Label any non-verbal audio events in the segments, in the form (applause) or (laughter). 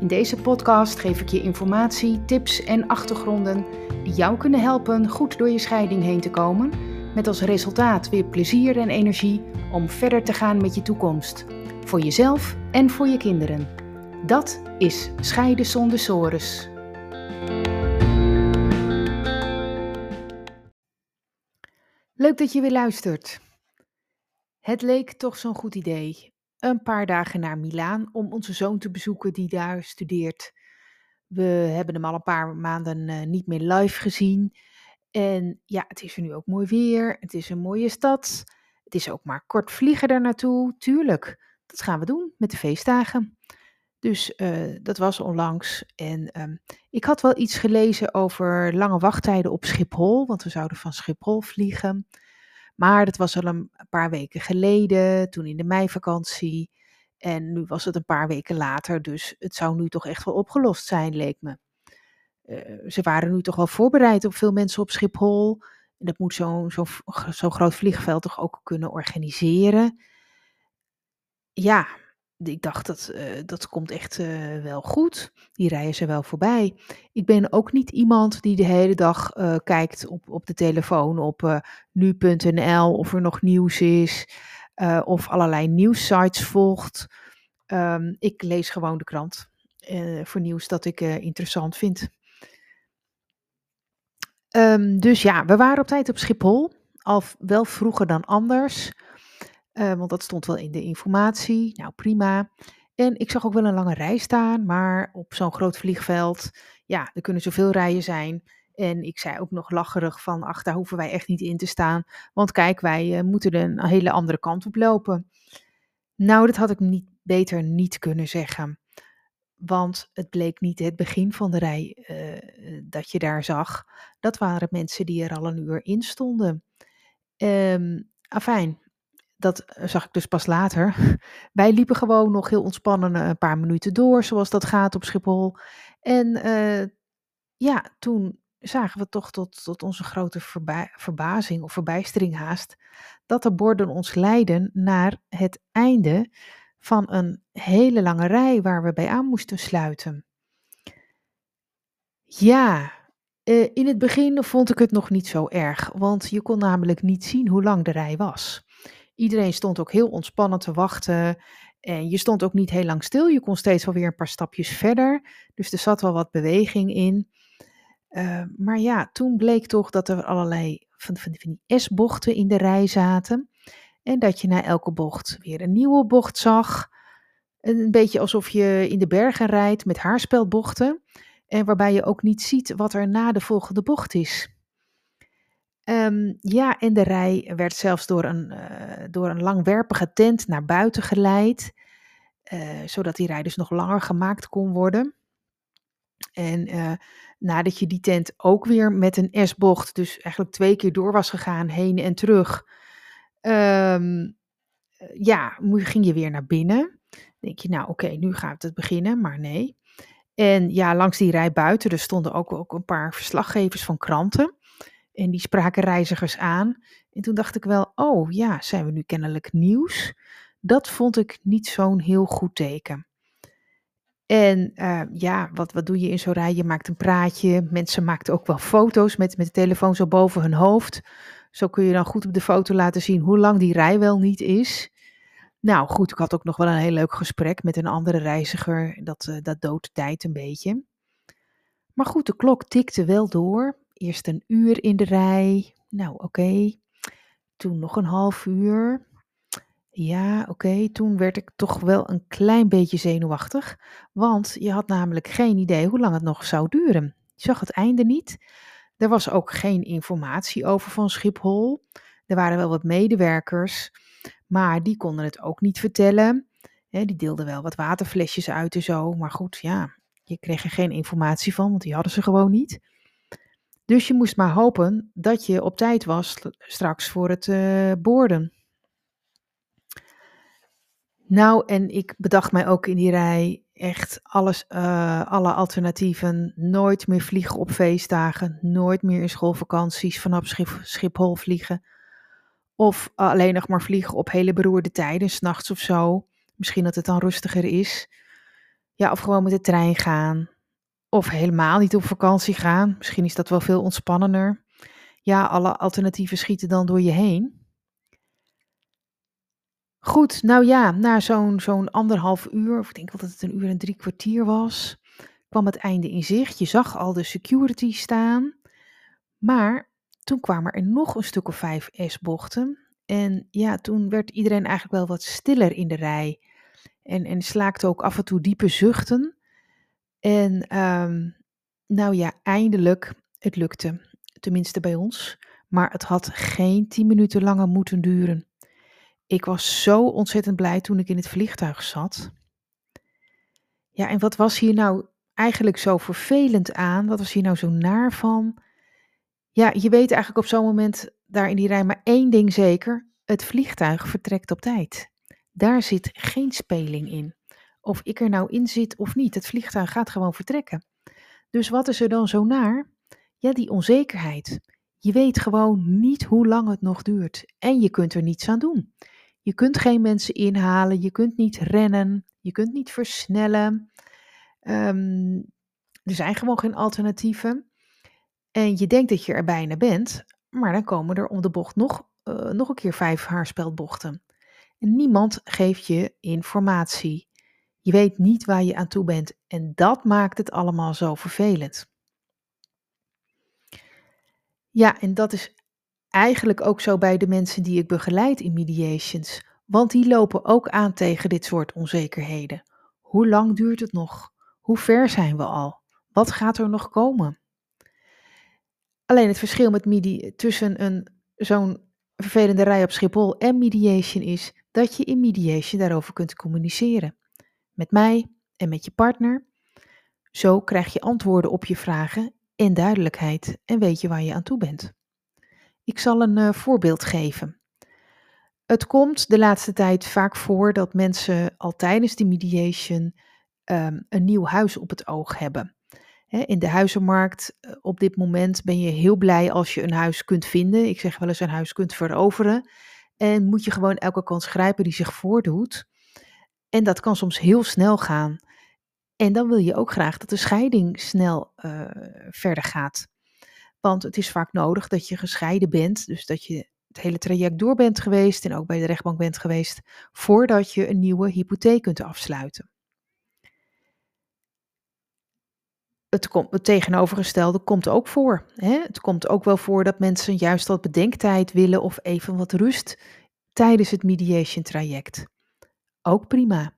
In deze podcast geef ik je informatie, tips en achtergronden die jou kunnen helpen goed door je scheiding heen te komen, met als resultaat weer plezier en energie om verder te gaan met je toekomst, voor jezelf en voor je kinderen. Dat is Scheiden zonder sores. Leuk dat je weer luistert. Het leek toch zo'n goed idee een paar dagen naar Milaan om onze zoon te bezoeken die daar studeert. We hebben hem al een paar maanden uh, niet meer live gezien. En ja, het is er nu ook mooi weer. Het is een mooie stad. Het is ook maar kort vliegen daar naartoe. Tuurlijk, dat gaan we doen met de feestdagen. Dus uh, dat was onlangs. En um, ik had wel iets gelezen over lange wachttijden op Schiphol. Want we zouden van Schiphol vliegen. Maar dat was al een paar weken geleden, toen in de meivakantie. En nu was het een paar weken later, dus het zou nu toch echt wel opgelost zijn, leek me. Uh, ze waren nu toch wel voorbereid op veel mensen op Schiphol. En dat moet zo'n zo, zo groot vliegveld toch ook kunnen organiseren. Ja, ik dacht dat uh, dat komt echt uh, wel goed. Die rijden ze wel voorbij. Ik ben ook niet iemand die de hele dag uh, kijkt op, op de telefoon op nu.nl of er nog nieuws is of allerlei nieuwssites volgt. Um, ik lees gewoon de krant voor nieuws dat ik interessant vind. Um, dus ja, we waren op tijd op Schiphol. Al wel vroeger dan anders. Uh, want dat stond wel in de informatie. Nou, prima. En ik zag ook wel een lange rij staan, maar op zo'n groot vliegveld, ja, er kunnen zoveel rijen zijn. En ik zei ook nog lacherig van, ach, daar hoeven wij echt niet in te staan. Want kijk, wij uh, moeten een hele andere kant op lopen. Nou, dat had ik niet, beter niet kunnen zeggen. Want het bleek niet het begin van de rij uh, dat je daar zag. Dat waren mensen die er al een uur in stonden. Um, afijn, dat eh, zag ik dus pas later. (laughs) Wij liepen gewoon nog heel ontspannen eh, een paar minuten door, zoals dat gaat op Schiphol. En uh, ja, toen zagen we toch tot, tot onze grote verba verbazing of verbijstering haast, dat de borden ons leiden naar het einde van een hele lange rij waar we bij aan moesten sluiten. Ja, in het begin vond ik het nog niet zo erg, want je kon namelijk niet zien hoe lang de rij was. Iedereen stond ook heel ontspannen te wachten. En je stond ook niet heel lang stil. Je kon steeds wel weer een paar stapjes verder. Dus er zat wel wat beweging in. Uh, maar ja, toen bleek toch dat er allerlei van, van die S-bochten in de rij zaten. En dat je na elke bocht weer een nieuwe bocht zag. Een beetje alsof je in de bergen rijdt met haarspelbochten. En waarbij je ook niet ziet wat er na de volgende bocht is. Um, ja, en de rij werd zelfs door een, uh, door een langwerpige tent naar buiten geleid, uh, zodat die rij dus nog langer gemaakt kon worden. En uh, nadat je die tent ook weer met een S-bocht, dus eigenlijk twee keer door was gegaan, heen en terug, um, ja, ging je weer naar binnen. Denk je, nou oké, nu gaat het beginnen, maar nee. En ja, langs die rij buiten, er stonden ook, ook een paar verslaggevers van kranten. En die spraken reizigers aan. En toen dacht ik wel, oh ja, zijn we nu kennelijk nieuws? Dat vond ik niet zo'n heel goed teken. En uh, ja, wat, wat doe je in zo'n rij? Je maakt een praatje. Mensen maakten ook wel foto's met, met de telefoon zo boven hun hoofd. Zo kun je dan goed op de foto laten zien hoe lang die rij wel niet is. Nou goed, ik had ook nog wel een heel leuk gesprek met een andere reiziger. Dat, uh, dat doodt tijd een beetje. Maar goed, de klok tikte wel door. Eerst een uur in de rij. Nou, oké. Toen nog een half uur. Ja, oké. Toen werd ik toch wel een klein beetje zenuwachtig. Want je had namelijk geen idee hoe lang het nog zou duren. Je zag het einde niet. Er was ook geen informatie over van Schiphol. Er waren wel wat medewerkers, maar die konden het ook niet vertellen. die deelden wel wat waterflesjes uit en zo. Maar goed, ja, Je kreeg er geen informatie van, want die hadden ze gewoon niet. Dus je moest maar hopen dat je op tijd was straks voor het uh, boorden. Nou, en ik bedacht mij ook in die rij echt alles, uh, alle alternatieven. Nooit meer vliegen op feestdagen, nooit meer in schoolvakanties vanaf Schip, Schiphol vliegen. Of alleen nog maar vliegen op hele beroerde tijden, s'nachts of zo. Misschien dat het dan rustiger is. Ja, of gewoon met de trein gaan. Of helemaal niet op vakantie gaan. Misschien is dat wel veel ontspannender. Ja, alle alternatieven schieten dan door je heen. Goed, nou ja, na zo'n zo'n anderhalf uur, of ik denk wel dat het een uur en drie kwartier was, kwam het einde in zicht. Je zag al de security staan. Maar toen kwamen er nog een stuk of vijf S-bochten. En ja, toen werd iedereen eigenlijk wel wat stiller in de rij. En, en slaakte ook af en toe diepe zuchten. En um, nou ja, eindelijk, het lukte. Tenminste bij ons. Maar het had geen tien minuten langer moeten duren. Ik was zo ontzettend blij toen ik in het vliegtuig zat. Ja, en wat was hier nou eigenlijk zo vervelend aan? Wat was hier nou zo naar van? Ja, je weet eigenlijk op zo'n moment daar in die rij maar één ding zeker. Het vliegtuig vertrekt op tijd. Daar zit geen speling in. Of ik er nou in zit of niet. Het vliegtuig gaat gewoon vertrekken. Dus wat is er dan zo naar? Ja, die onzekerheid. Je weet gewoon niet hoe lang het nog duurt. En je kunt er niets aan doen. Je kunt geen mensen inhalen, je kunt niet rennen, je kunt niet versnellen. Um, er zijn gewoon geen alternatieven. En je denkt dat je er bijna bent, maar dan komen er om de bocht nog, uh, nog een keer vijf haarspeldbochten. En niemand geeft je informatie. Je weet niet waar je aan toe bent en dat maakt het allemaal zo vervelend. Ja, en dat is eigenlijk ook zo bij de mensen die ik begeleid in mediations, want die lopen ook aan tegen dit soort onzekerheden. Hoe lang duurt het nog? Hoe ver zijn we al? Wat gaat er nog komen? Alleen het verschil met midi tussen een zo'n vervelende rij op Schiphol en mediation is dat je in mediation daarover kunt communiceren. Met mij en met je partner. Zo krijg je antwoorden op je vragen en duidelijkheid en weet je waar je aan toe bent. Ik zal een uh, voorbeeld geven. Het komt de laatste tijd vaak voor dat mensen al tijdens de mediation um, een nieuw huis op het oog hebben. in de huizenmarkt uh, op dit moment ben je heel blij als je een huis kunt vinden. Ik zeg wel eens een huis kunt veroveren. En moet je gewoon elke kans grijpen die zich voordoet. En dat kan soms heel snel gaan. En dan wil je ook graag dat de scheiding snel uh, verder gaat. Want het is vaak nodig dat je gescheiden bent, dus dat je het hele traject door bent geweest en ook bij de rechtbank bent geweest, voordat je een nieuwe hypotheek kunt afsluiten. Het, komt, tegenovergestelde komt ook voor. Hè? Het komt ook wel voor dat mensen juist wat bedenktijd willen of even wat rust tijdens het mediation traject. Ook prima.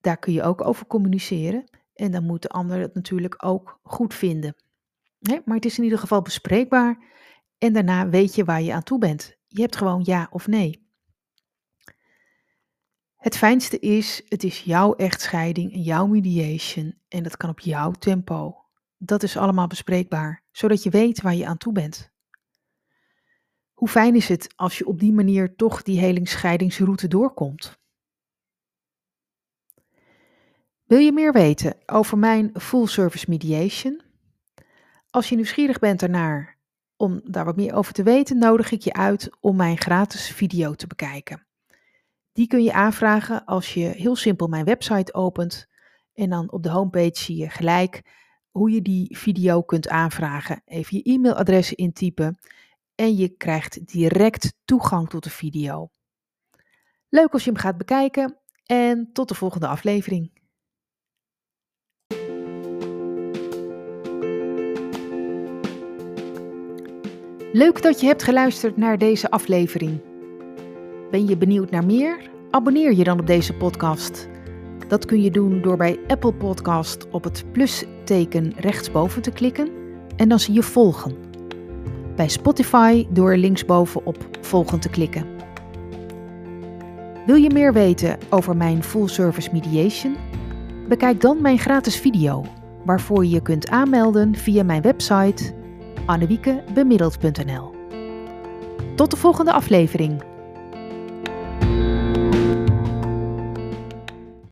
Daar kun je ook over communiceren en dan moet de ander het natuurlijk ook goed vinden. Maar het is in ieder geval bespreekbaar en daarna weet je waar je aan toe bent. Je hebt gewoon ja of nee. Het fijnste is, het is jouw echtscheiding en jouw mediation en dat kan op jouw tempo. Dat is allemaal bespreekbaar, zodat je weet waar je aan toe bent. Hoe fijn is het als je op die manier toch die helingsscheidingsroute doorkomt? Wil je meer weten over mijn full service mediation? Als je nieuwsgierig bent ernaar om daar wat meer over te weten, nodig ik je uit om mijn gratis video te bekijken. Die kun je aanvragen als je heel simpel mijn website opent en dan op de homepage zie je gelijk hoe je die video kunt aanvragen. Even je e-mailadres intypen en je krijgt direct toegang tot de video. Leuk als je hem gaat bekijken en tot de volgende aflevering. Leuk dat je hebt geluisterd naar deze aflevering. Ben je benieuwd naar meer? Abonneer je dan op deze podcast. Dat kun je doen door bij Apple Podcast op het plusteken rechtsboven te klikken en dan zie je volgen. Bij Spotify door linksboven op volgen te klikken. Wil je meer weten over mijn full service mediation? Bekijk dan mijn gratis video, waarvoor je je kunt aanmelden via mijn website annewiekebemiddeld.nl. Tot de volgende aflevering.